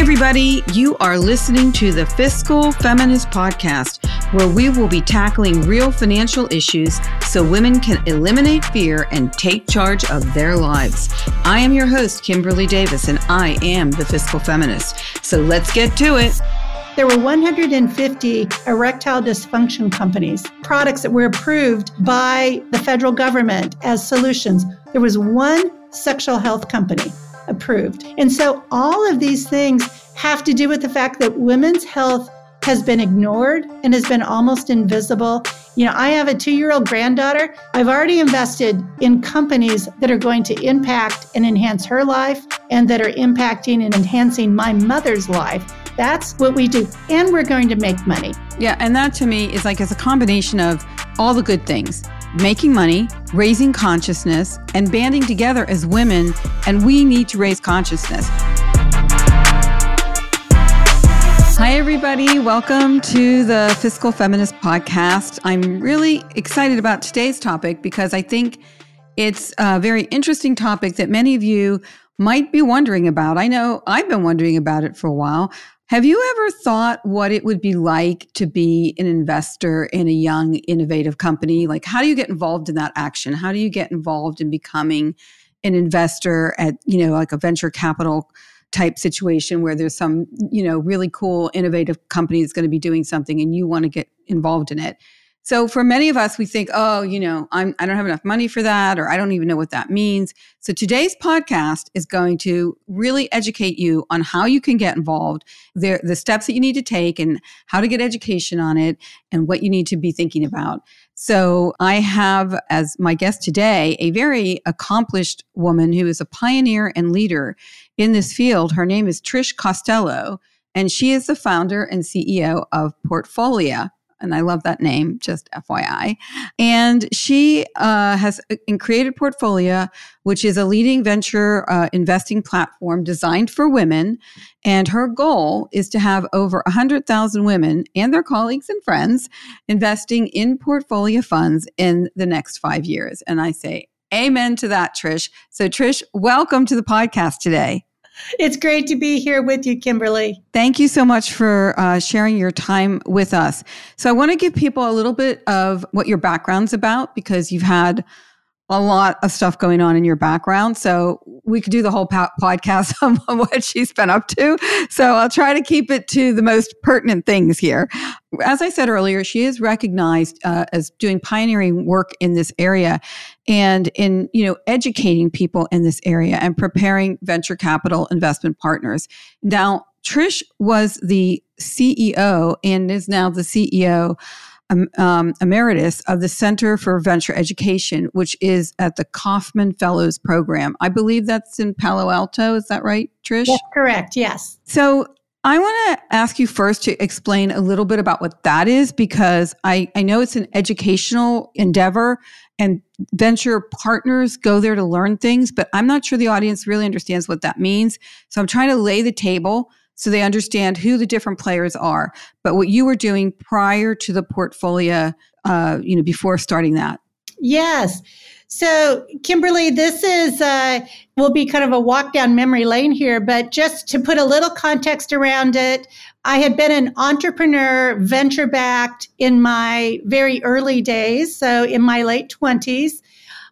everybody. You are listening to the Fiscal Feminist Podcast, where we will be tackling real financial issues so women can eliminate fear and take charge of their lives. I am your host, Kimberly Davis, and I am the Fiscal Feminist. So let's get to it. There were 150 erectile dysfunction companies, products that were approved by the federal government as solutions. There was one sexual health company approved. And so all of these things have to do with the fact that women's health has been ignored and has been almost invisible. You know, I have a two year old granddaughter. I've already invested in companies that are going to impact and enhance her life and that are impacting and enhancing my mother's life. That's what we do. And we're going to make money. Yeah. And that to me is like, as a combination of all the good things making money, raising consciousness, and banding together as women. And we need to raise consciousness. Hi, everybody. Welcome to the Fiscal Feminist Podcast. I'm really excited about today's topic because I think it's a very interesting topic that many of you might be wondering about. I know I've been wondering about it for a while. Have you ever thought what it would be like to be an investor in a young, innovative company? Like, how do you get involved in that action? How do you get involved in becoming an investor at, you know, like a venture capital type situation where there's some, you know, really cool, innovative company that's going to be doing something and you want to get involved in it? So for many of us, we think, oh, you know, I'm, I don't have enough money for that, or I don't even know what that means. So today's podcast is going to really educate you on how you can get involved, the, the steps that you need to take, and how to get education on it, and what you need to be thinking about. So I have as my guest today a very accomplished woman who is a pioneer and leader in this field. Her name is Trish Costello, and she is the founder and CEO of Portfolia and I love that name, just FYI. And she uh, has uh, created Portfolia, which is a leading venture uh, investing platform designed for women. And her goal is to have over 100,000 women and their colleagues and friends investing in Portfolia funds in the next five years. And I say, Amen to that, Trish. So, Trish, welcome to the podcast today. It's great to be here with you, Kimberly. Thank you so much for uh, sharing your time with us. So, I want to give people a little bit of what your background's about because you've had a lot of stuff going on in your background. So we could do the whole po- podcast on what she's been up to. So I'll try to keep it to the most pertinent things here. As I said earlier, she is recognized uh, as doing pioneering work in this area and in, you know, educating people in this area and preparing venture capital investment partners. Now, Trish was the CEO and is now the CEO um, emeritus of the Center for Venture Education, which is at the Kauffman Fellows Program. I believe that's in Palo Alto. Is that right, Trish? That's correct. Yes. So I want to ask you first to explain a little bit about what that is because I, I know it's an educational endeavor and venture partners go there to learn things, but I'm not sure the audience really understands what that means. So I'm trying to lay the table so they understand who the different players are. But what you were doing prior to the Portfolia, uh, you know, before starting that. Yes. So, Kimberly, this is uh, will be kind of a walk down memory lane here, but just to put a little context around it, I had been an entrepreneur, venture backed in my very early days, so in my late twenties,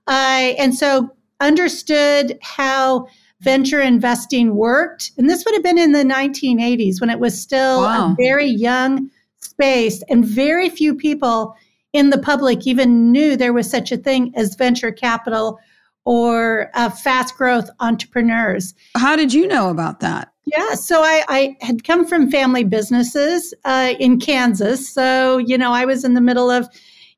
uh, and so understood how venture investing worked. And this would have been in the 1980s when it was still wow. a very young space and very few people in the public even knew there was such a thing as venture capital or uh, fast growth entrepreneurs. How did you know about that? Yeah, so I, I had come from family businesses uh, in Kansas. So, you know, I was in the middle of,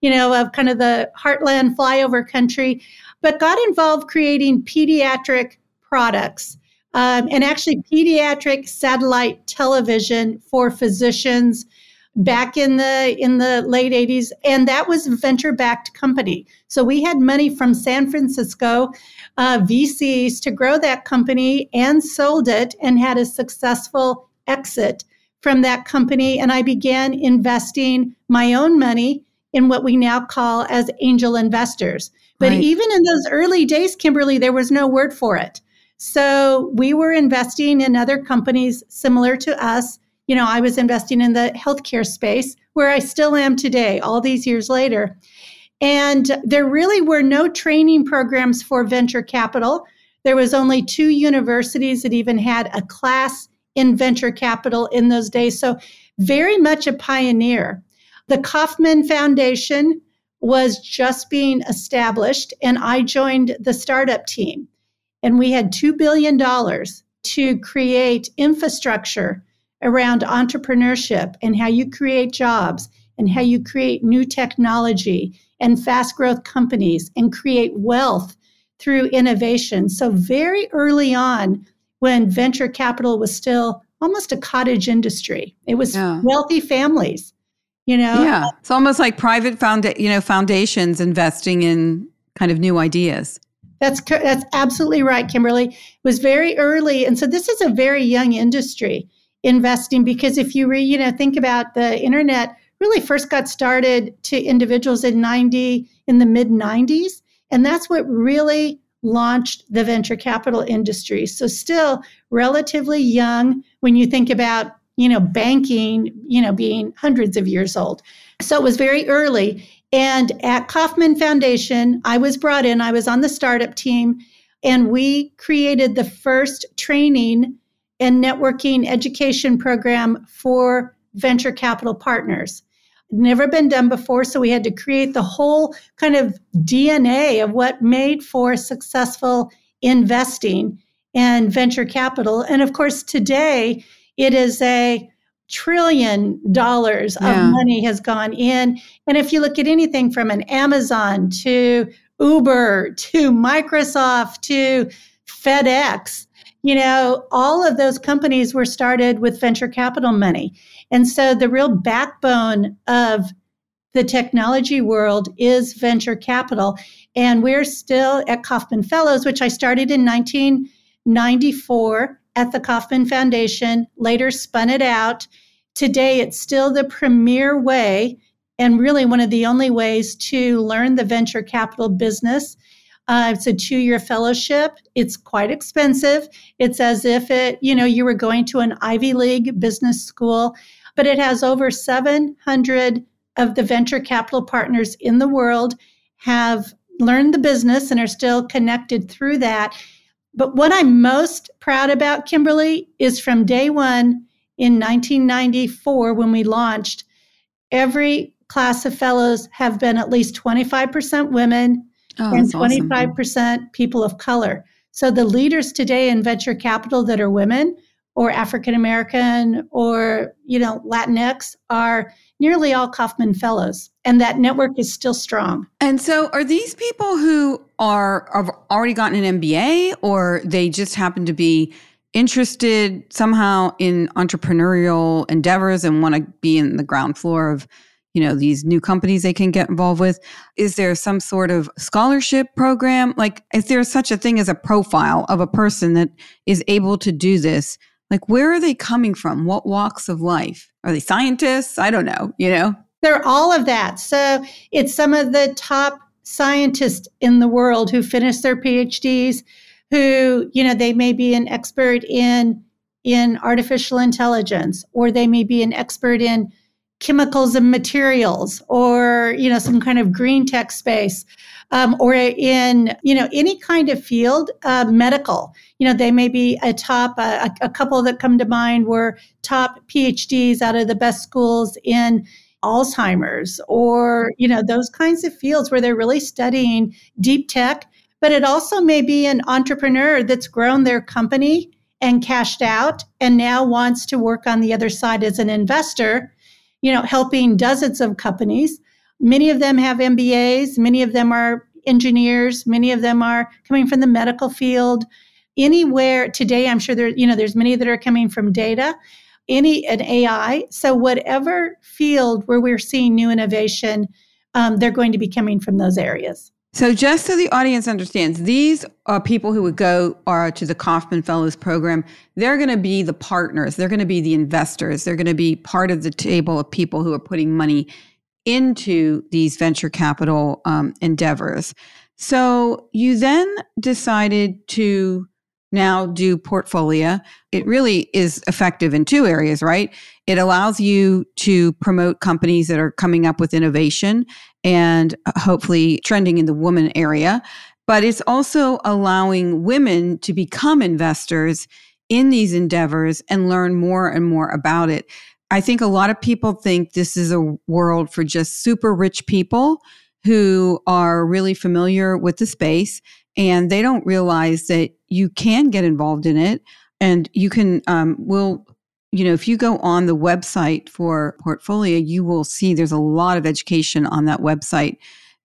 you know, of kind of the heartland flyover country, but got involved creating pediatric products um, and actually pediatric satellite television for physicians back in the in the late 80s and that was a venture backed company. So we had money from san francisco uh, vcs to grow that company and sold it and had a successful exit from that company. And i began investing my own money in what we now call as angel investors. But right. even in those early days kimberly there was no word for it So we were investing in other companies similar to us. You know, I was investing in the healthcare space where I still am today, all these years later. And there really were no training programs for venture capital. There was only two universities that even had a class in venture capital in those days. So very much a pioneer. The Kauffman Foundation was just being established, and I joined the startup team. And we had $2 billion to create infrastructure around entrepreneurship and how you create jobs and how you create new technology and fast growth companies and create wealth through innovation. So, very early on, when venture capital was still almost a cottage industry, it was yeah. wealthy families. You know, yeah, it's almost like private founda- you know foundations investing in kind of new ideas. That's that's absolutely right, Kimberly. It was very early, and so this is a very young industry investing because if you re, you know think about the internet really first got started to individuals in 90 in the mid 90s and that's what really launched the venture capital industry. So still relatively young when you think about, you know, banking, you know, being hundreds of years old. So it was very early. And at Kauffman Foundation, I was brought in, I was on the startup team, and we created the first training and networking education program for venture capital partners never been done before. So we had to create the whole kind of DNA of what made for successful investing and venture capital. And of course, today it is a trillion dollars yeah. of money has gone in. And if you look at anything from an Amazon to Uber to Microsoft to FedEx, you know, all of those companies were started with venture capital money. And so the real backbone of the technology world is venture capital. And we're still at Kauffman Fellows, which I started in 1994 at the Kauffman Foundation, later spun it out. Today, it's still the premier way and really one of the only ways to learn the venture capital business. Uh, it's a two-year fellowship. It's quite expensive. It's as if it, you know, you were going to an Ivy League business school but it has over 700 of the venture capital partners in the world have learned the business and are still connected through that. But what I'm most proud about, Kimberly, is from day one in 1994 when we launched, every class of fellows have been at least 25% women oh, and 25% awesome. people of color. So the leaders today in venture capital that are women or African American or, you know, Latinx are nearly all Kauffman Fellows. And that network is still strong. And so are these people who are have already gotten an MBA or they just happen to be interested somehow in entrepreneurial endeavors and want to be in the ground floor of you know these new companies they can get involved with is there some sort of scholarship program like is there such a thing as a profile of a person that is able to do this like, where are they coming from? What walks of life? Are they scientists? I don't know, you know? They're all of that. So it's some of the top scientists in the world who finish their PhDs, who, you know, they may be an expert in in artificial intelligence, or they may be an expert in chemicals and materials, or, you know, some kind of green tech space um, or in you know any kind of field, uh, medical. You know, they may be a top. Uh, a, a couple that come to mind were top PhDs out of the best schools in Alzheimer's, or you know those kinds of fields where they're really studying deep tech. But it also may be an entrepreneur that's grown their company and cashed out and now wants to work on the other side as an investor, you know, helping dozens of companies Many of them have MBAs, many of them are engineers, many of them are coming from the medical field. Anywhere today, I'm sure there, you know, there's many that are coming from data, any an AI. So whatever field where we're seeing new innovation, um, they're going to be coming from those areas. So, just so the audience understands, these are people who would go are to the Kauffman Fellows program. They're going to be the partners. They're going to be the investors. They're going to be part of the table of people who are putting money into these venture capital um, endeavors. So you then decided to now do Portfolia. it really is effective in two areas, right? It allows you to promote companies that are coming up with innovation and uh, hopefully trending in the woman area. But it's also allowing women to become investors in these endeavors and learn more and more about it. I think a lot of people think this is a world for just super rich people who are really familiar with the space and they don't realize that you can get involved in it and you can um, will you know if you go on the website for Portfolia you will see there's a lot of education on that website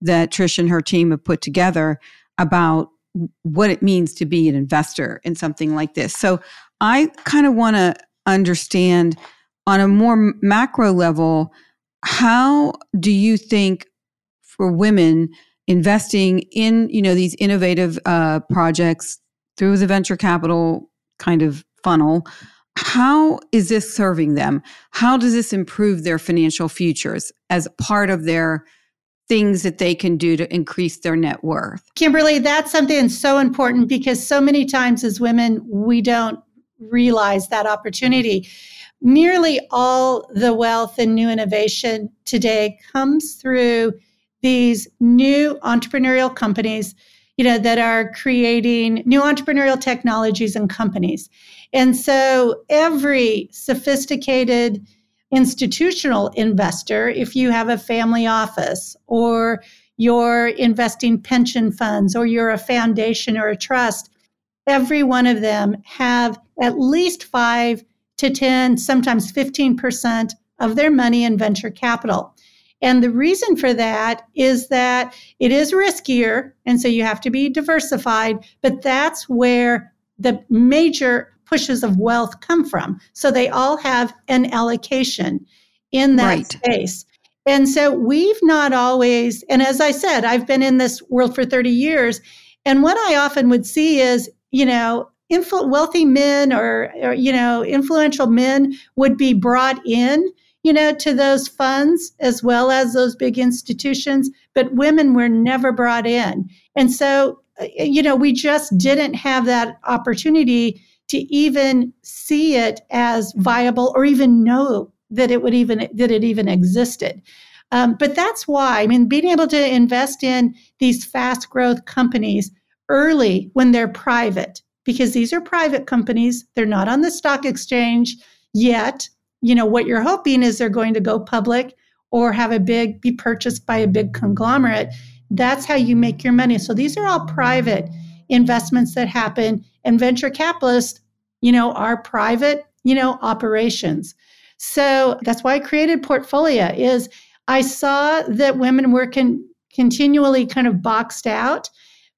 that trish and her team have put together about what it means to be an investor in something like this. So i kind of want to understand on a more macro level how do you think for women investing in you know these innovative uh, projects through the venture capital kind of funnel. How is this serving them? How does this improve their financial futures as part of their things that they can do to increase their net worth? Kimberly that's something so important because so many times as women we don't realize that opportunity. Nearly all the wealth and new innovation today comes through these new entrepreneurial companies you know that are creating new entrepreneurial technologies and companies. And so every sophisticated institutional investor if you have a family office or you're investing pension funds or you're a foundation or a trust every one of them have at least 5 to 10 sometimes 15% of their money in venture capital and the reason for that is that it is riskier. And so you have to be diversified, but that's where the major pushes of wealth come from. So they all have an allocation in that right. space. And so we've not always, and as I said, I've been in this world for 30 years. And what I often would see is, you know, influ- wealthy men or, or, you know, influential men would be brought in you know, to those funds as well as those big institutions, but women were never brought in. And so, uh, you know, we just didn't have that opportunity to even see it as viable or even know that it would even that it even existed. Um, but that's why I mean, being able to invest in these fast growth companies early when they're private, because these are private companies, they're not on the stock exchange yet you know, what you're hoping is they're going to go public or have a big, be purchased by a big conglomerate. That's how you make your money. So these are all private investments that happen. And venture capitalists, you know, are private, you know, operations. So that's why I created Portfolia is I saw that women were con- continually kind of boxed out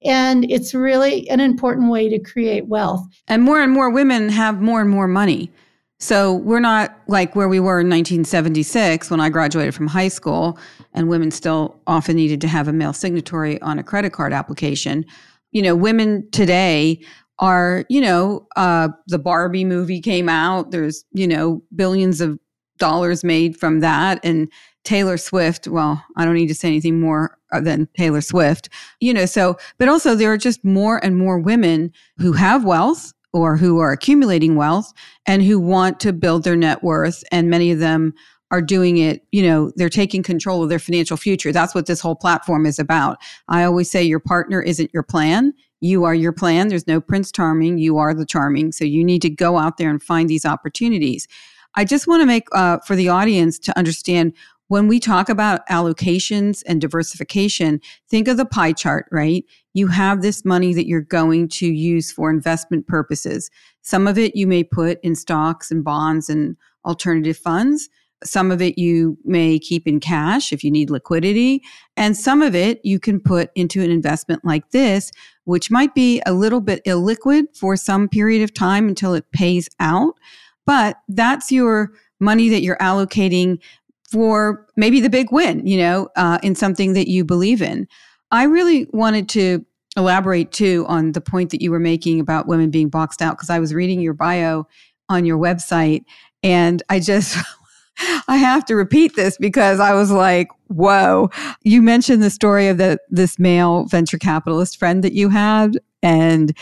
and it's really an important way to create wealth. And more and more women have more and more money. So we're not like where we were in 1976 when I graduated from high school, and women still often needed to have a male signatory on a credit card application. You know, women today are, you know, uh, the Barbie movie came out. There's, you know, billions of dollars made from that. And Taylor Swift, well, I don't need to say anything more uh, than Taylor Swift, you know, so, but also there are just more and more women who have wealth or who are accumulating wealth and who want to build their net worth. And many of them are doing it, you know, they're taking control of their financial future. That's what this whole platform is about. I always say your partner isn't your plan. You are your plan. There's no Prince Charming. You are the charming. So you need to go out there and find these opportunities. I just want to make uh, for the audience to understand when we talk about allocations and diversification, think of the pie chart, right? You have this money that you're going to use for investment purposes. Some of it you may put in stocks and bonds and alternative funds. Some of it you may keep in cash if you need liquidity. And some of it you can put into an investment like this, which might be a little bit illiquid for some period of time until it pays out. But that's your money that you're allocating for maybe the big win, you know, uh, in something that you believe in. I really wanted to elaborate too on the point that you were making about women being boxed out because I was reading your bio on your website and I just I have to repeat this because I was like, whoa. You mentioned the story of the this male venture capitalist friend that you had and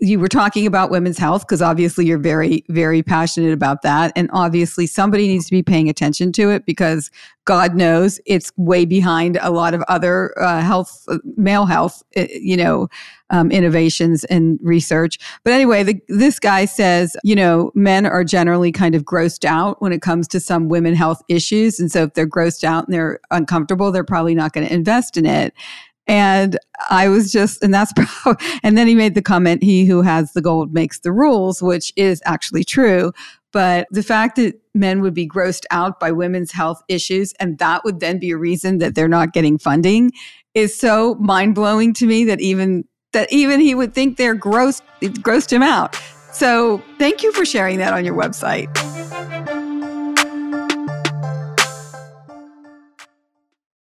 you were talking about women's health because obviously you're very, very passionate about that. And obviously somebody needs to be paying attention to it because God knows it's way behind a lot of other uh, health, uh, male health, uh, you know, um, innovations and research. But anyway, the, this guy says, you know, men are generally kind of grossed out when it comes to some women health issues. And so if they're grossed out and they're uncomfortable, they're probably not going to invest in it. And I was just, and that's, and then he made the comment, he who has the gold makes the rules, which is actually true. But the fact that men would be grossed out by women's health issues, and that would then be a reason that they're not getting funding is so mind blowing to me that even, that even he would think they're grossed, it grossed him out. So thank you for sharing that on your website.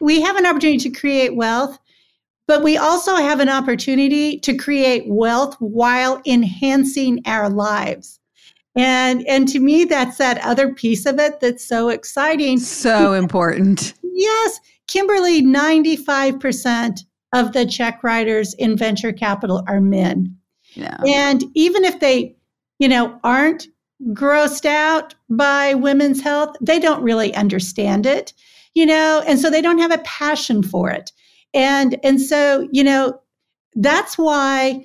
we have an opportunity to create wealth, but we also have an opportunity to create wealth while enhancing our lives. And and to me that's that other piece of it that's so exciting. So important. Yes, Kimberly 95% of the check writers in venture capital are men. Yeah. And even if they, you know, aren't grossed out by women's health, they don't really understand it you know, and so they don't have a passion for it. And and so, you know, that's why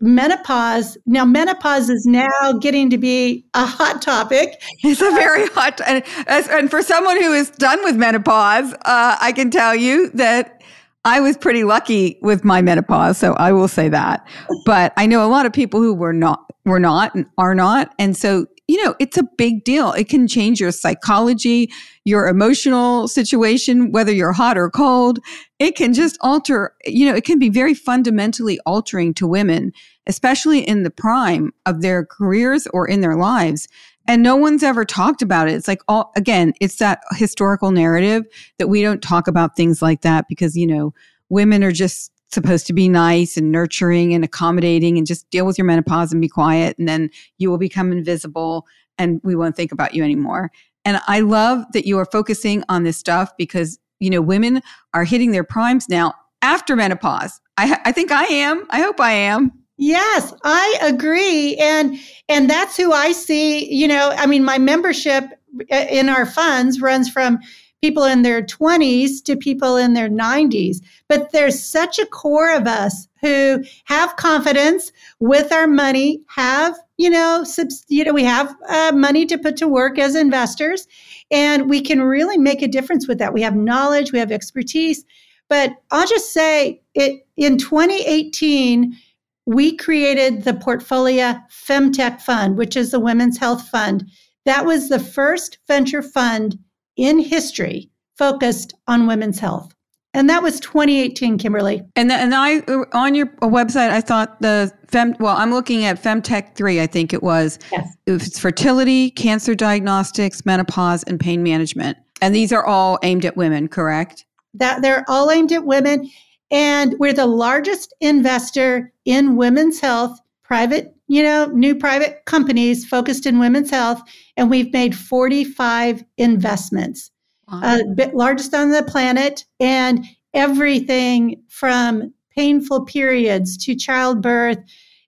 menopause now menopause is now getting to be a hot topic it's a very hot and, and for someone who is done with menopause uh, i can tell you that i was pretty lucky with my menopause so i will say that but i know a lot of people who were not were not and are not and so you know, it's a big deal. It can change your psychology, your emotional situation, whether you're hot or cold. It can just alter, you know, it can be very fundamentally altering to women, especially in the prime of their careers or in their lives. And no one's ever talked about it. It's like, all, again, it's that historical narrative that we don't talk about things like that because, you know, women are just supposed to be nice and nurturing and accommodating and just deal with your menopause and be quiet and then you will become invisible and we won't think about you anymore. And I love that you are focusing on this stuff because you know women are hitting their primes now after menopause. I I think I am. I hope I am. Yes, I agree and and that's who I see, you know, I mean my membership uh, in our funds runs from people in their 20s to people in their 90s. But there's such a core of us who have confidence with our money, have, you know, subs- you know, we have uh, money to put to work as investors, and we can really make a difference with that. We have knowledge, we have expertise. But I'll just say it in 2018, we created the Portfolia Femtech Fund, which is the Women's Health Fund. That was the first venture fund in history focused on women's health. And that was 2018, Kimberly. And the, and I on your website, I thought the fem. Well, I'm looking at Femtech three. I think it was. Yes. It's fertility, cancer diagnostics, menopause, and pain management. And these are all aimed at women, correct? That they're all aimed at women, and we're the largest investor in women's health, private, you know, new private companies focused in women's health and we've made 45 investments, wow. uh, largest on the planet, and everything from painful periods to childbirth,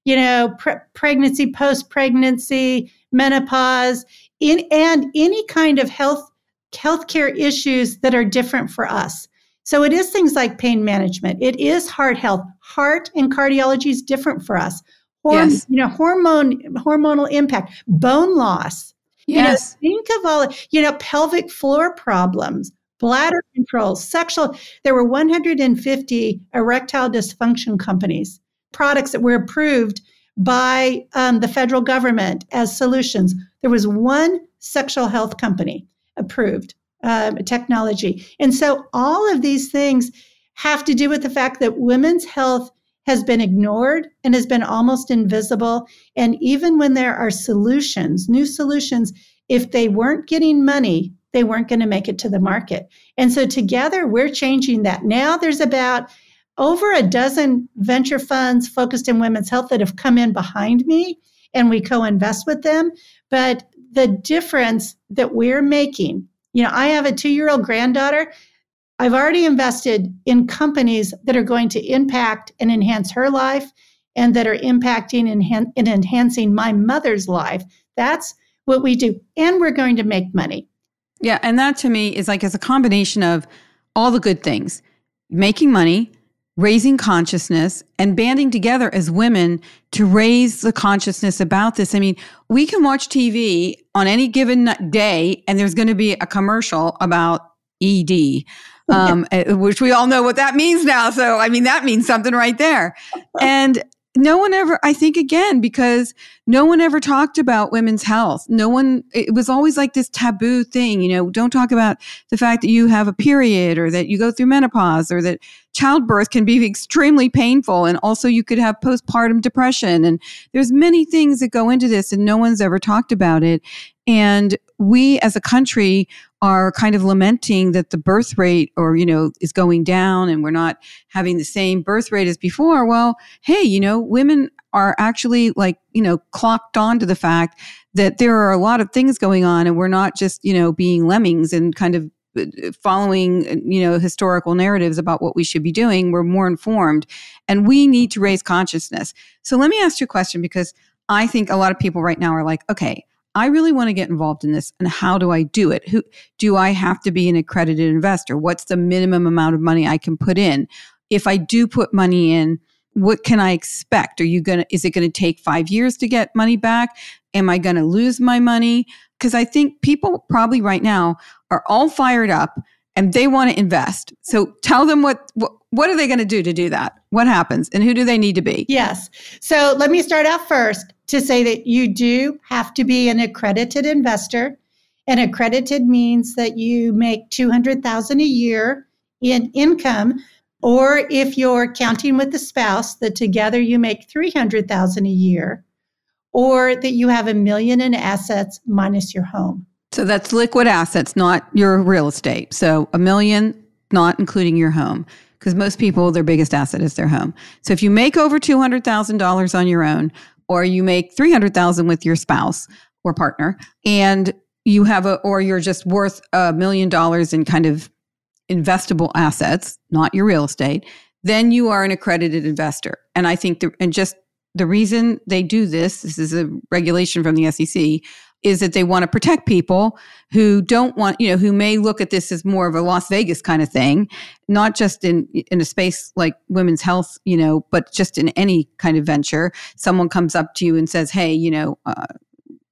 you know, pre- pregnancy, post pregnancy, menopause, in, and any kind of health healthcare issues that are different for us. So it is things like pain management. It is heart health. Heart and cardiology is different for us. Horm- yes. You know, hormone hormonal impact, bone loss Yes. You know, think of all, you know, pelvic floor problems, bladder control, sexual. There were 150 erectile dysfunction companies, products that were approved by um, the federal government as solutions. There was one sexual health company approved um, technology. And so all of these things have to do with the fact that women's health has been ignored and has been almost invisible. And even when there are solutions, new solutions, if they weren't getting money, they weren't going to make it to the market. And so together we're changing that. Now there's about over a dozen venture funds focused in women's health that have come in behind me and we co-invest with them. But the difference that we're making, you know, I have a two year old granddaughter. I've already invested in companies that are going to impact and enhance her life and that are impacting and, enhancing my mother's life. That's what we do. And we're going to make money. Yeah. And that to me is like as a combination of all the good things making money, raising consciousness, and banding together as women to raise the consciousness about this. I mean, we can watch TV on any given day, and there's going to be a commercial about ED. Um, eh, which we all know what that means now. So, I mean, that means something right there. And no one ever, I think again, because no one ever talked about women's health. No one, it was always like this taboo thing, you know, don't talk about the fact that you have a period or that you go through menopause or that childbirth can be extremely painful. And also you could have postpartum depression. And there's many things that go into this and no one's ever talked about it. And we as a country are kind of lamenting that the birth rate or you know is going down and we're not having the same birth rate as before. Well hey you know women are actually like you know clocked on to the fact that there are a lot of things going on and we're not just you know being lemmings and kind of uh, following you know historical narratives about what we should be doing. We're more informed and we need to raise consciousness. So let me ask you a question because i think a lot of people right now are like okay I really want to get involved in this and how do I do it? Who do I have to be an accredited investor? What's the minimum amount of money I can put in? If I do put money in, what can I expect? Are you going to is it going to take 5 years to get money back? Am I going to lose my money? Cuz I think people probably right now are all fired up and they want to invest. So tell them what, what what are they going to do to do that? What happens and who do they need to be? Yes. So let me start out first to say that you do have to be an accredited investor. And accredited means that you make 200,000 a year in income or if you're counting with the spouse that together you make 300,000 a year or that you have a million in assets minus your home. So that's liquid assets, not your real estate. So a million, not including your home. Because most people, their biggest asset is their home. So if you make over $200,000 on your own, or you make 300,000 with your spouse or partner, and you have a, or you're just worth a million dollars in kind of investable assets, not your real estate, then you are an accredited investor. And I think, the, and just the reason they do this, this is a regulation from the SEC, is that they want to protect people who don't want, you know, who may look at this as more of a Las Vegas kind of thing, not just in in a space like women's health, you know, but just in any kind of venture. Someone comes up to you and says, "Hey, you know, uh,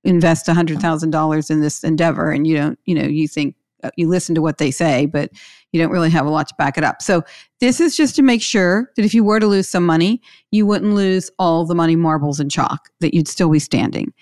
invest hundred thousand dollars in this endeavor," and you don't, you know, you think uh, you listen to what they say, but you don't really have a lot to back it up. So this is just to make sure that if you were to lose some money, you wouldn't lose all the money marbles and chalk, that you'd still be standing.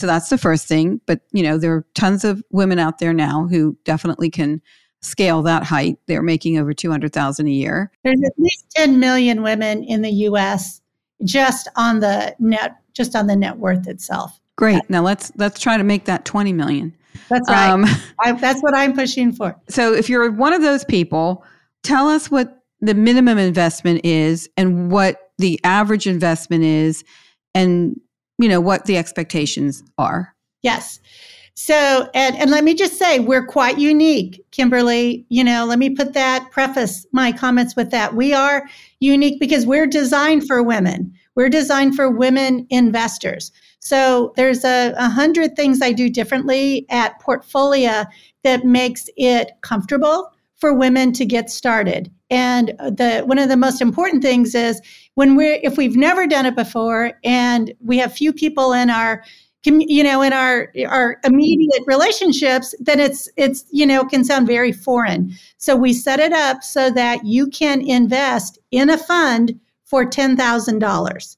So that's the first thing. But, you know, there are tons of women out there now who definitely can scale that height. They're making over 200,000 a year. There's at least 10 million women in the US just on the net just on the net worth itself. Great. Now let's let's try to make that 20 million. That's right. Um, I, that's what I'm pushing for. So if you're one of those people, tell us what the minimum investment is and what the average investment is and you know, what the expectations are. Yes. So, and, and let me just say, we're quite unique, Kimberly. You know, let me put that, preface my comments with that. We are unique because we're designed for women. We're designed for women investors. So there's a, a hundred things I do differently at Portfolia that makes it comfortable for women to get started. And the one of the most important things is when we're if we've never done it before and we have few people in our you know in our our immediate relationships then it's it's you know can sound very foreign. So we set it up so that you can invest in a fund for $10,000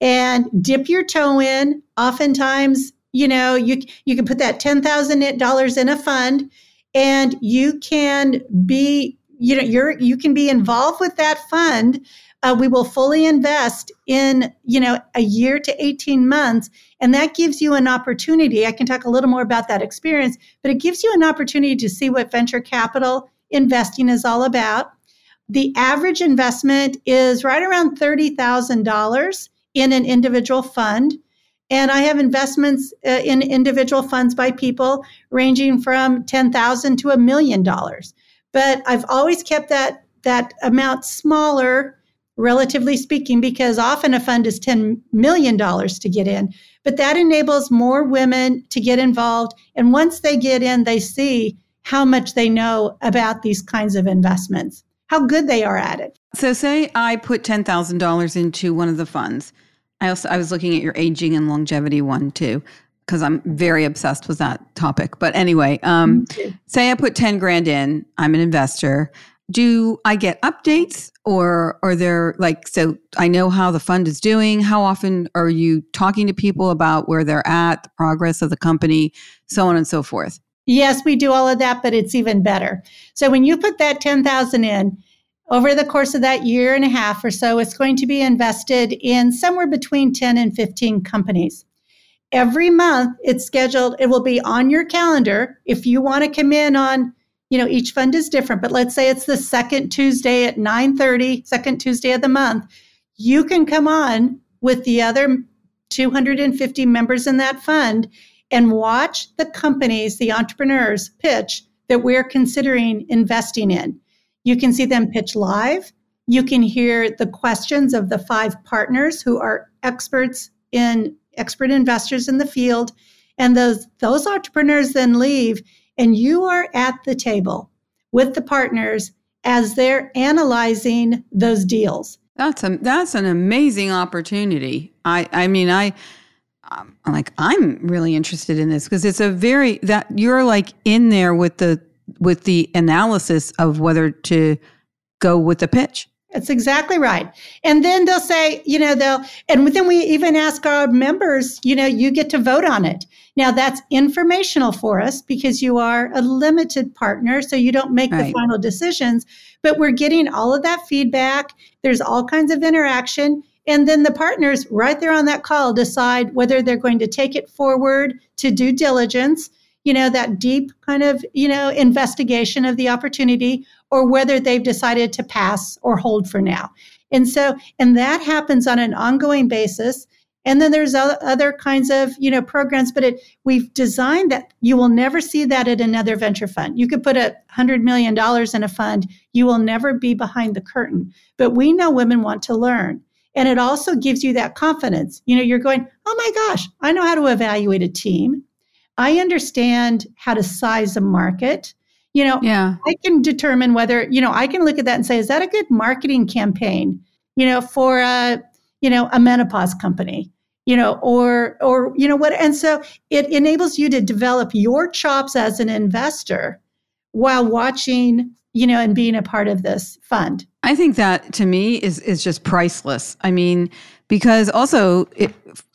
and dip your toe in. Oftentimes you know you you can put that $10,000 in a fund and you can be you know you're you can be involved with that fund uh, we will fully invest in you know a year to 18 months and that gives you an opportunity i can talk a little more about that experience but it gives you an opportunity to see what venture capital investing is all about the average investment is right around $30000 in an individual fund and I have investments uh, in individual funds by people ranging from 10,000 to a million dollars. But I've always kept that that amount smaller relatively speaking, because often a fund is $10 million to get in. But that enables more women to get involved. And once they get in, they see how much they know about these kinds of investments, how good they are at it. So, say I put $10,000 into one of the funds. I also I was looking at your aging and longevity one too because I'm very obsessed with that topic. But anyway, um, say I put 10 grand in, I'm an investor do I get updates or are there like so I know how the fund is doing. How often are you talking to people about where they're at the progress of the company so on and so forth? Yes we do all of that but it's even better. So when you put that 10,000 in over the course of that year and a half or so it's going to be invested in somewhere between 10 and 15 companies. Every month it's scheduled it will be on your calendar if you want to come in on you know each fund is different but let's say it's the second tuesday at 9.30 second tuesday of the month you can come on with the other 250 members in that fund and watch the companies the entrepreneurs pitch that we're considering investing in. You can see them pitch live. You can hear the questions of the five partners who are experts in expert investors in the field. And those those entrepreneurs then leave and you are at the table with the partners as they're analyzing those deals. That's a that's an amazing opportunity. I I mean I I'm like I'm really interested in this because it's a very that you're like in there with the with the analysis of whether to go with the pitch. That's exactly right. And then they'll say, you know, they'll, and then we even ask our members, you know, you get to vote on it. Now that's informational for us because you are a limited partner, so you don't make right. the final decisions, but we're getting all of that feedback. There's all kinds of interaction. And then the partners right there on that call decide whether they're going to take it forward to due diligence, you know, that deep kind of, you know, investigation of the opportunity, or whether they've decided to pass or hold for now. And so, and that happens on an ongoing basis. And then there's other kinds of, you know, programs, but it, we've designed that you will never see that at another venture fund. You could put a hundred million dollars in a fund. You will never be behind the curtain, but we know women want to learn. And it also gives you that confidence. You know, you're going, oh my gosh, I know how to evaluate a team. I understand how to size a market. You know, yeah. I can determine whether, you know, I can look at that and say, is that a good marketing campaign, you know, for a, you know, a menopause company? you know or or you know what and so it enables you to develop your chops as an investor while watching you know and being a part of this fund i think that to me is is just priceless i mean because also it,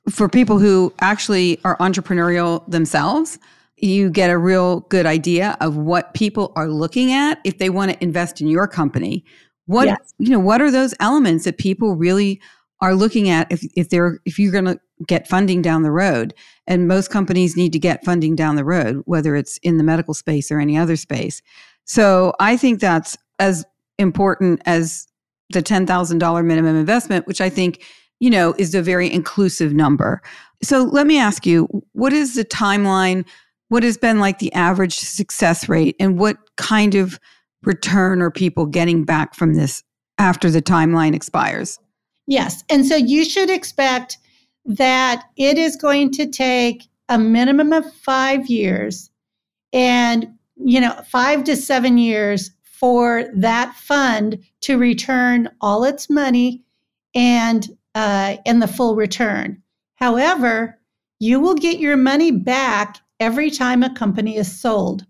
for people who actually are entrepreneurial themselves you get a real good idea of what people are looking at if they want to invest in your company. What yes. you know, what are those elements that people really are looking at if, if they're if you're going to get funding down the road and most companies need to get funding down the road whether it's in the medical space or any other space so i think that's as important as the $10,000 minimum investment which i think you know is a very inclusive number so let me ask you what is the timeline what has been like the average success rate and what kind of return are people getting back from this after the timeline expires? Yes. And so you should expect that it is going to take a minimum of five years and, you know, five to seven years for that fund to return all its money and uh, the full return. However, you will get your money back every time a company is sold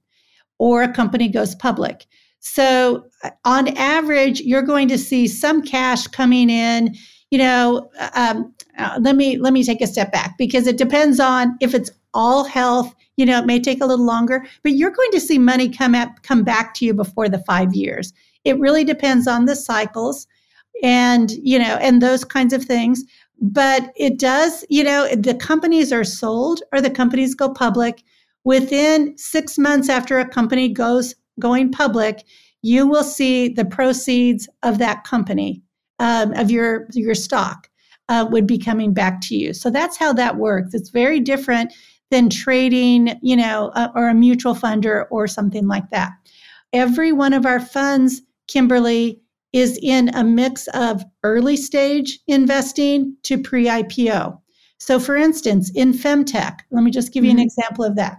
or a company goes public. So, uh, on average, you're going to see some cash coming in. You know, um, uh, let me let me take a step back because it depends on if it's all health. You know, it may take a little longer, but you're going to see money come up, come back to you before the five years. It really depends on the cycles, and you know, and those kinds of things. But it does, you know, the companies are sold or the companies go public within six months after a company goes going public, you will see the proceeds of that company, um, of your, your stock, uh, would be coming back to you. So that's how that works. It's very different than trading, you know, uh, or a mutual fund or, or something like that. Every one of our funds, Kimberly, is in a mix of early stage investing to pre IPO. So, for instance, in Femtech, let me just give you mm-hmm. an example of that.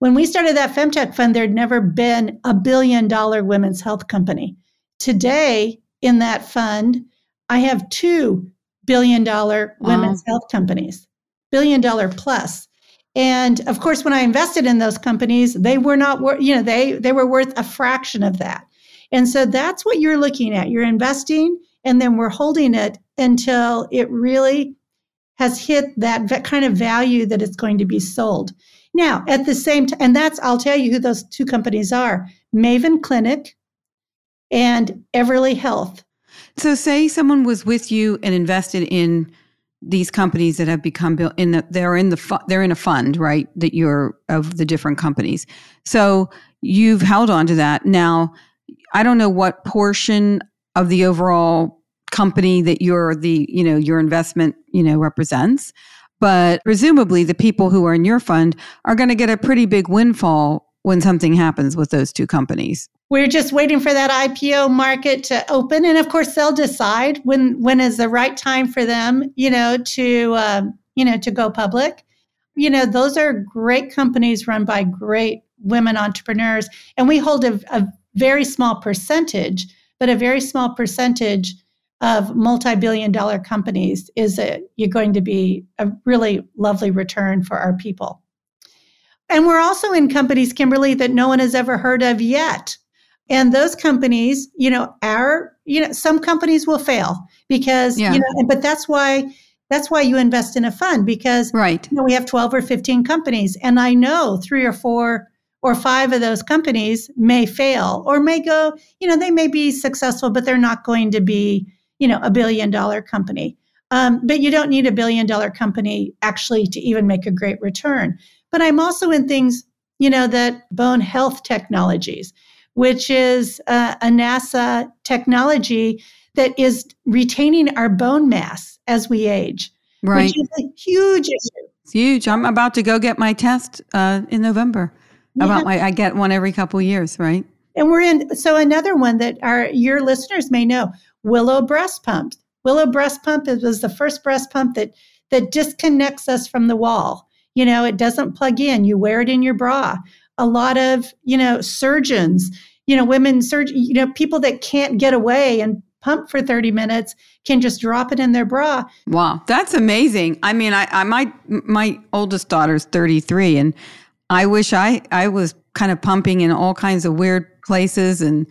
When we started that Femtech fund, there'd never been a billion dollar women's health company. Today, in that fund, I have two billion dollar women's wow. health companies, billion dollar plus. And of course, when I invested in those companies, they were not worth, you know, they they were worth a fraction of that. And so that's what you're looking at. You're investing and then we're holding it until it really has hit that kind of value that it's going to be sold. Now, at the same time, and that's, I'll tell you who those two companies are Maven Clinic and Everly Health. So, say someone was with you and invested in these companies that have become built in the, they're in the fu- they're in a fund right that you're of the different companies so you've held on to that now i don't know what portion of the overall company that you're the you know your investment you know represents but presumably, the people who are in your fund are going to get a pretty big windfall when something happens with those two companies. We're just waiting for that IPO market to open, and of course, they'll decide when when is the right time for them, you know, to um, you know to go public. You know, those are great companies run by great women entrepreneurs, and we hold a, a very small percentage, but a very small percentage of multi-billion dollar companies is a, you're going to be a really lovely return for our people. And we're also in companies, Kimberly, that no one has ever heard of yet. And those companies, you know, are, you know, some companies will fail because, yeah. you know, but that's why that's why you invest in a fund because right. You know, we have 12 or 15 companies. And I know three or four or five of those companies may fail or may go, you know, they may be successful, but they're not going to be you know, a billion dollar company. Um, but you don't need a billion dollar company actually to even make a great return. But I'm also in things, you know, that bone health technologies, which is uh, a NASA technology that is retaining our bone mass as we age, right. which is a huge issue. It's huge. I'm about to go get my test uh, in November. Yeah. About my, I get one every couple years, right? And we're in. So another one that our your listeners may know. Willow breast pump. Willow breast pump was the first breast pump that that disconnects us from the wall. You know, it doesn't plug in. You wear it in your bra. A lot of, you know, surgeons, you know, women surgeon, you know, people that can't get away and pump for 30 minutes can just drop it in their bra. Wow, that's amazing. I mean, I, I my my oldest daughter's 33 and I wish I I was kind of pumping in all kinds of weird places and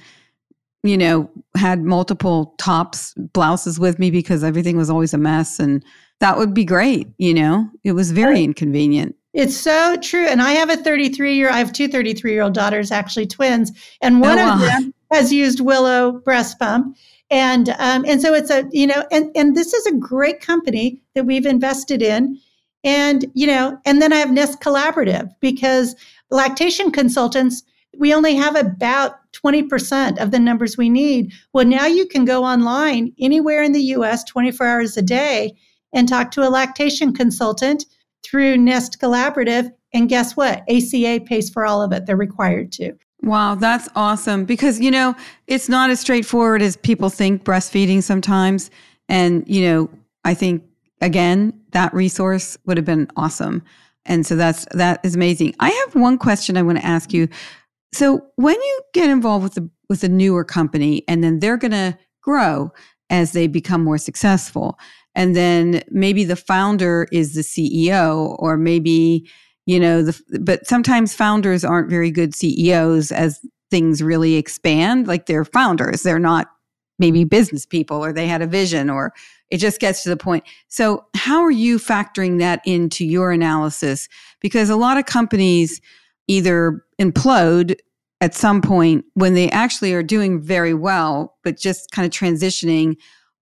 you know, had multiple tops, blouses with me because everything was always a mess. And that would be great. You know, it was very inconvenient. It's so true. And I have a 33 year, I have two 33 year old daughters, actually twins. And one oh, of them has used Willow breast pump. And, um, and so it's a, you know, and, and this is a great company that we've invested in. And, you know, and then I have Nest Collaborative because lactation consultants we only have about 20% of the numbers we need. Well, now you can go online anywhere in the US 24 hours a day and talk to a lactation consultant through Nest Collaborative. And guess what? ACA pays for all of it. They're required to. Wow, that's awesome. Because, you know, it's not as straightforward as people think breastfeeding sometimes. And, you know, I think, again, that resource would have been awesome. And so that's that is amazing. I have one question I want to ask you. So when you get involved with the with a newer company and then they're going to grow as they become more successful and then maybe the founder is the CEO or maybe you know the but sometimes founders aren't very good CEOs as things really expand like they're founders they're not maybe business people or they had a vision or it just gets to the point. So, how are you factoring that into your analysis? Because a lot of companies either implode at some point when they actually are doing very well, but just kind of transitioning,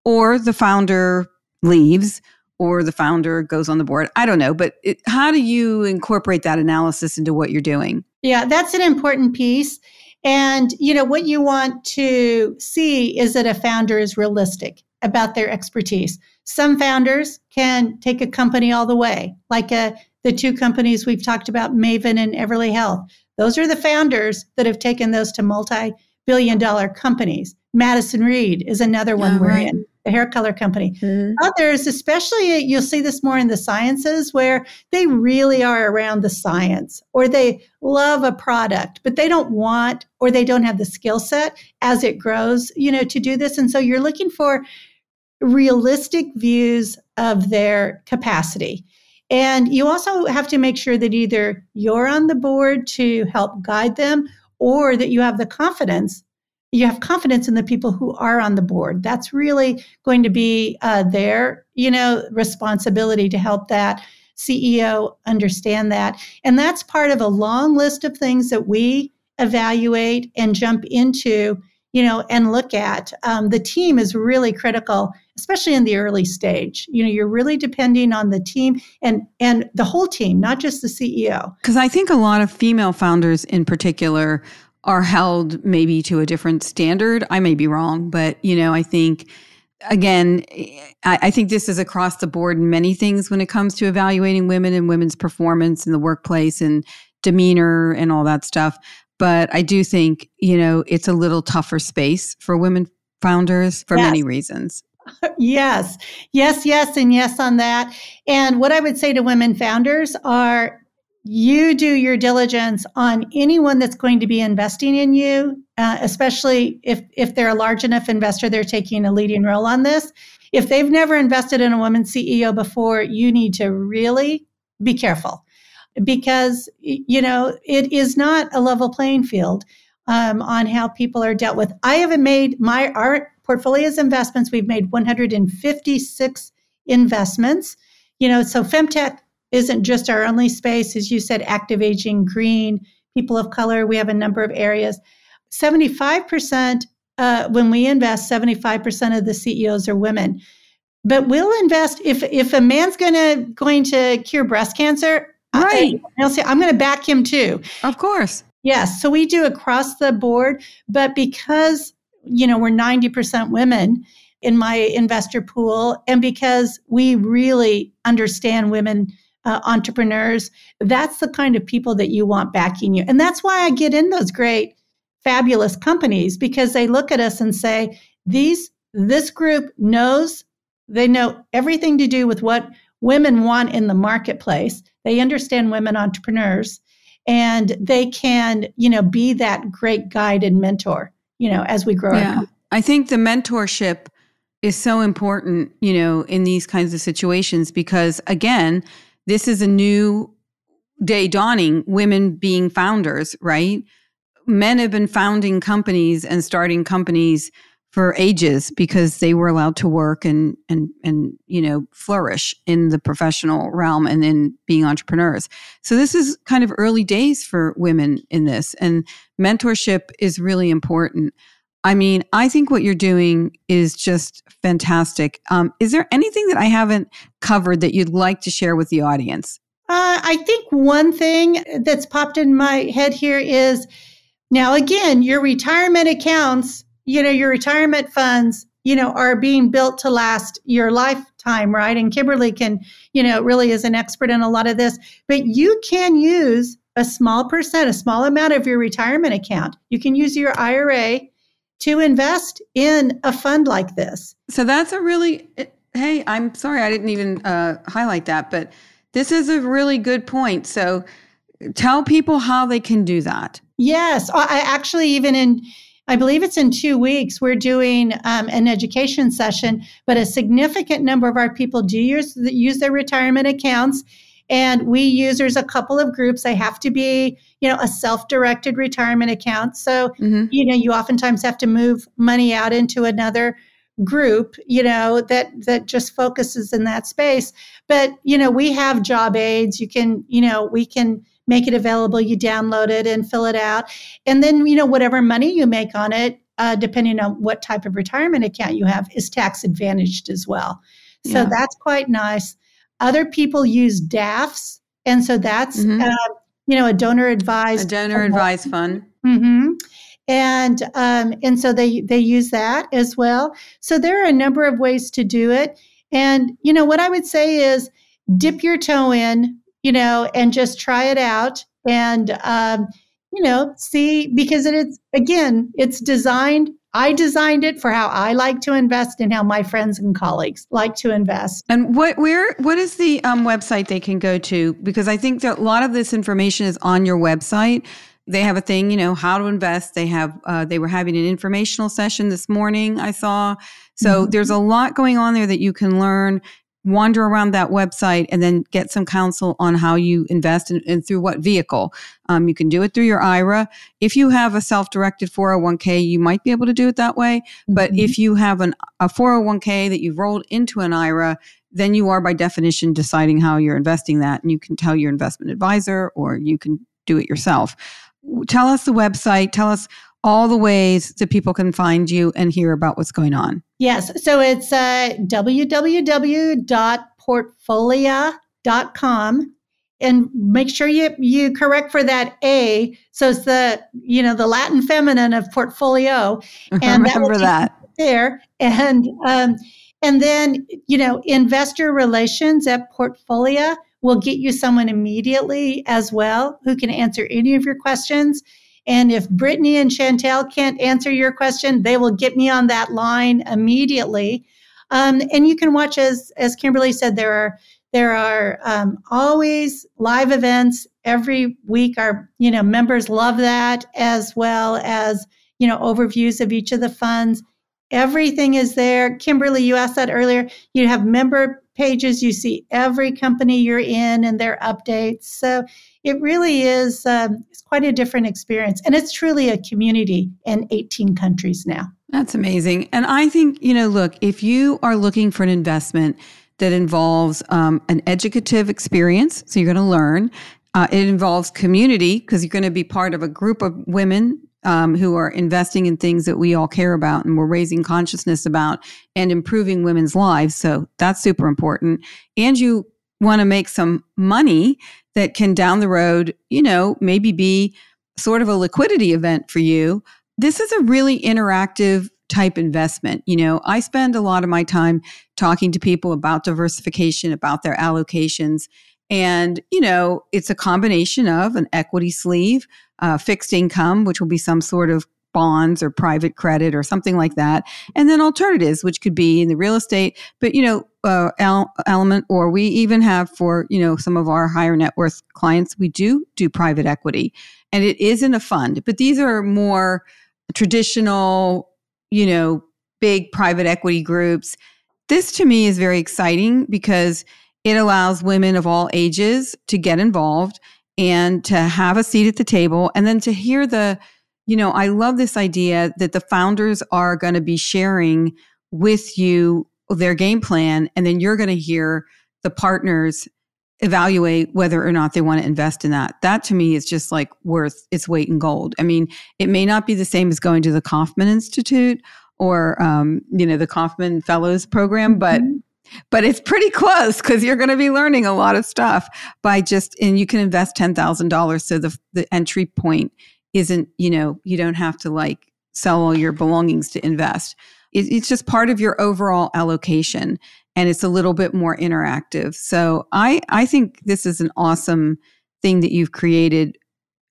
or the founder leaves, or the founder goes on the board. I don't know, but it, how do you incorporate that analysis into what you're doing? Yeah, that's an important piece. And you know what you want to see is that a founder is realistic about their expertise. Some founders can take a company all the way, like a, uh, the two companies we've talked about, Maven and Everly Health. Those are the founders that have taken those to multi billion dollar companies. Madison Reed is another one oh, we're right. in, the hair color company. Mm-hmm. Others, especially you'll see this more in the sciences where they really are around the science or they love a product, but they don't want or they don't have the skill set as it grows, you know, to do this. And so you're looking for realistic views of their capacity. And you also have to make sure that either you're on the board to help guide them or that you have the confidence. You have confidence in the people who are on the board. That's really going to be uh, their, you know, responsibility to help that CEO understand that. And that's part of a long list of things that we evaluate and jump into, you know, and look at. Um, the team is really critical especially in the early stage. You know, you're really depending on the team and and the whole team, not just the CEO. Because I think a lot of female founders in particular are held maybe to a different standard. I may be wrong, but you know, I think again, I, I, think this is across the board in many things when it comes to evaluating women and women's performance in the workplace and demeanor and all that stuff. But I do think, you know, it's a little tougher space for women founders for yes. many reasons yes, yes, yes, and yes on that. And what I would say to women founders are you do your diligence on anyone that's going to be investing in you, uh, especially if, if they're a large enough investor, they're taking a leading role on this. If they've never invested in a woman CEO before, you need to really be careful because, you know, it is not a level playing field um, on how people are dealt with. I haven't made my art Portfolia's investments. We've made 156 investments. You know, so femtech isn't just our only space, as you said, active aging, green, people of color. We have a number of areas. 75%, uh, when we invest, 75% of the CEOs are women. But we'll invest if if a man's gonna going to cure breast cancer, right? I, will say I'm going to back him too. Of course. Yes. So we do across the board, but because you know, we're 90% women in my investor pool. And because we really understand women uh, entrepreneurs, that's the kind of people that you want backing you. And that's why I get in those great, fabulous companies because they look at us and say, these, this group knows, they know everything to do with what women want in the marketplace. They understand women entrepreneurs and they can, you know, be that great guide and mentor you know, as we grow. Yeah. I think the mentorship is so important, you know, in these kinds of situations because again, this is a new day dawning, women being founders, right? Men have been founding companies and starting companies for ages because they were allowed to work and and and you know flourish in the professional realm and in being entrepreneurs. So this is kind of early days for women in this and mentorship is really important. I mean, I think what you're doing is just fantastic. Um, is there anything that I haven't covered that you'd like to share with the audience? Uh, I think one thing that's popped in my head here is now, again, your retirement accounts you know, your retirement funds, you know, are being built to last your lifetime, right? And Kimberly can, you know, really is an expert in a lot of this, but you can use a small percent, a small amount of your retirement account. You can use your IRA to invest in a fund like this. So that's a really, hey, I'm sorry I didn't even uh, highlight that, but this is a really good point. So tell people how they can do that. Yes. I actually, even in, I believe it's in two weeks. We're doing um, an education session, but a significant number of our people do use use their retirement accounts. And we use there's a couple of groups. They have to be, you know, a self-directed retirement account. So, mm-hmm. you know, you oftentimes have to move money out into another group, you know, that that just focuses in that space. But, you know, we have job aids. You can, you know, we can make it available. You download it and fill it out. And then, you know, whatever money you make on it, uh, depending on what type of retirement account you have, is tax advantaged as well. So yeah. that's quite nice. Other people use DAFs. And so that's, mm-hmm. uh, you know, a donor advised. A donor advised fund. Mm-hmm. And um, and so they they use that as well. So there are a number of ways to do it. And you know what I would say is dip your toe in, you know, and just try it out and, um, you know, see, because it is, again, it's designed I designed it for how I like to invest and how my friends and colleagues like to invest. And what where what is the um, website they can go to? Because I think that a lot of this information is on your website. They have a thing, you know, how to invest. They have uh, they were having an informational session this morning. I saw. So mm-hmm. there's a lot going on there that you can learn wander around that website and then get some counsel on how you invest and, and through what vehicle. Um, you can do it through your IRA. If you have a self directed 401k, you might be able to do it that way. But mm-hmm. if you have an, a 401k that you've rolled into an IRA, then you are by definition deciding how you're investing that. And you can tell your investment advisor or you can do it yourself. Tell us the website. Tell us all the ways that people can find you and hear about what's going on. Yes. So it's uh, www.portfolia.com. And make sure you, you correct for that A. So it's the, you know, the Latin feminine of portfolio. And remember that, that. there. And, um, and then, you know, investor relations at Portfolia will get you someone immediately as well who can answer any of your questions. And if Brittany and Chantel can't answer your question, they will get me on that line immediately. Um, and you can watch as as Kimberly said, there are there are um, always live events every week. Our you know members love that as well as you know overviews of each of the funds. Everything is there. Kimberly, you asked that earlier. You have member pages. You see every company you're in and their updates. So it really is um, it's quite a different experience. And it's truly a community in 18 countries now. That's amazing. And I think, you know, look, if you are looking for an investment that involves um, an educative experience, so you're going to learn, uh, it involves community because you're going to be part of a group of women um, who are investing in things that we all care about and we're raising consciousness about and improving women's lives. So that's super important. And you want to make some money that can down the road, you know, maybe be sort of a liquidity event for you. This is a really interactive type investment. You know, I spend a lot of my time talking to people about diversification, about their allocations. And, you know, it's a combination of an equity sleeve, uh, fixed income, which will be some sort of bonds or private credit or something like that. And then alternatives, which could be in the real estate, but, you know, uh, element, or we even have for, you know, some of our higher net worth clients, we do do private equity and it is in a fund, but these are more traditional, you know, big private equity groups. This to me is very exciting because it allows women of all ages to get involved and to have a seat at the table and then to hear the you know, I love this idea that the founders are going to be sharing with you their game plan, and then you're going to hear the partners evaluate whether or not they want to invest in that. That to me is just like worth its weight in gold. I mean, it may not be the same as going to the Kauffman Institute or, um, you know, the Kauffman Fellows program, but mm-hmm but it's pretty close because you're going to be learning a lot of stuff by just and you can invest $10,000 so the the entry point isn't, you know, you don't have to like sell all your belongings to invest. It, it's just part of your overall allocation and it's a little bit more interactive. So I, I think this is an awesome thing that you've created.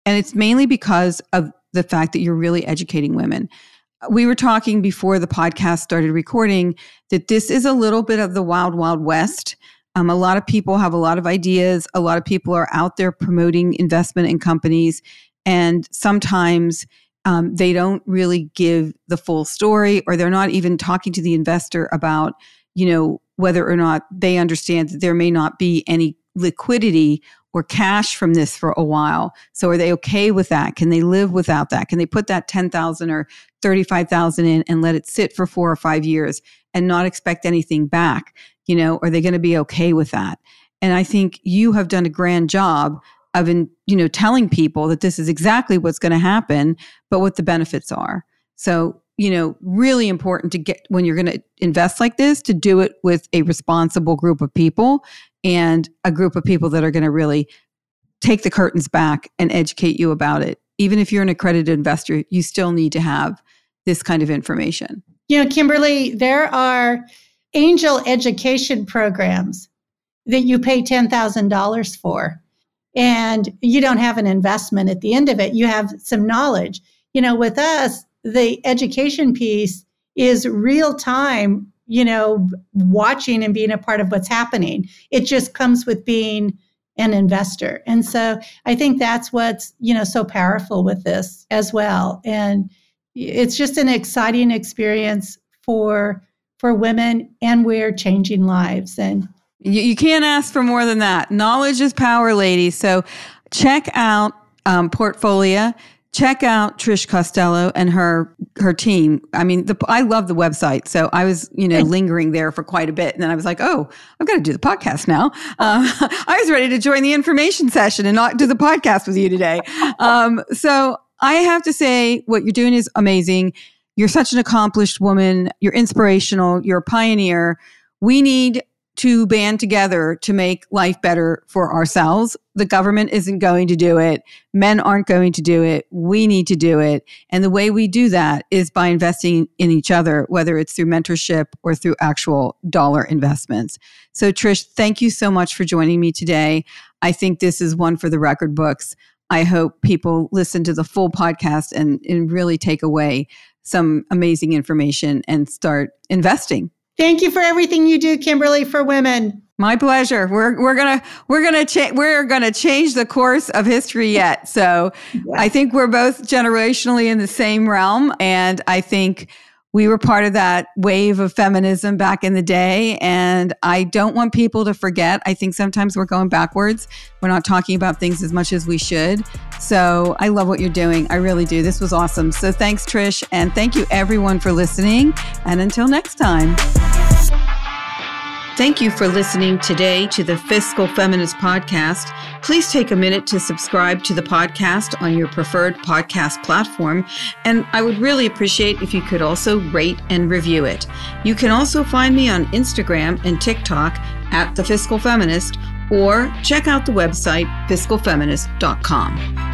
And it's mainly because of the fact that you're really educating women. We were talking before the podcast started recording that this is a little bit of the wild, wild west. Um, a lot of people have a lot of ideas. A lot of people are out there promoting investment in companies. And sometimes um, they don't really give the full story, or they're not even talking to the investor about, you know, whether or not they understand that there may not be any liquidity or cash from this for a while. So are they okay with that? Can they live without that? Can they put that 10,000 or 35,000 in and let it sit for 4 or 5 years and not expect anything back? You know, are they going to be okay with that? And I think you have done a grand job of in, you know telling people that this is exactly what's going to happen, but what the benefits are. So you know, really important to get when you're going to invest like this to do it with a responsible group of people and a group of people that are going to really take the curtains back and educate you about it. Even if you're an accredited investor, you still need to have this kind of information. You know, Kimberly, there are angel education programs that you pay $10,000 for and you don't have an investment at the end of it. You have some knowledge. You know, with us, the education piece is real time you know, watching and being a part of what's happening. It just comes with being an investor. And so I think that's what's, you know, so powerful with this as well. And it's just an exciting experience for for women and we're changing lives and you, you can't ask for more than that. Knowledge is power, ladies. So check out um, Portfolia check out Trish Costello and her her team. I mean, the, I love the website, so I was you know lingering there for quite a bit, and then I was like, oh, I've got to do the podcast now. Uh, I was ready to join the information session and not do the podcast with you today. Um, so I have to say, what you're doing is amazing. You're such an accomplished woman. You're inspirational. You're a pioneer. We need to band together to make life better for ourselves. The government isn't going to do it. Men aren't going to do it. We need to do it. And the way we do that is by investing in each other, whether it's through mentorship or through actual dollar investments. So, Trish, thank you so much for joining me today. I think this is one for the record books. I hope people listen to the full podcast and, and really take away some amazing information and start investing Thank you for everything you do, Kimberly, for women. My pleasure. We're we're gonna we're gonna cha- we're gonna change the course of history yet. So I think we're both generationally in the same realm, and I think we were part of that wave of feminism back in the day. And I don't want people to forget. I think sometimes we're going backwards. We're not talking about things as much as we should. So I love what you're doing. I really do. This was awesome. So thanks, Trish. And thank you, everyone, for listening. And until next time. Thank you for listening today to the Fiscal Feminist Podcast. Please take a minute to subscribe to the podcast on your preferred podcast platform. And I would really appreciate if you could also rate and review it. You can also find me on Instagram and TikTok at The Fiscal Feminist or check out the website fiscalfeminist.com.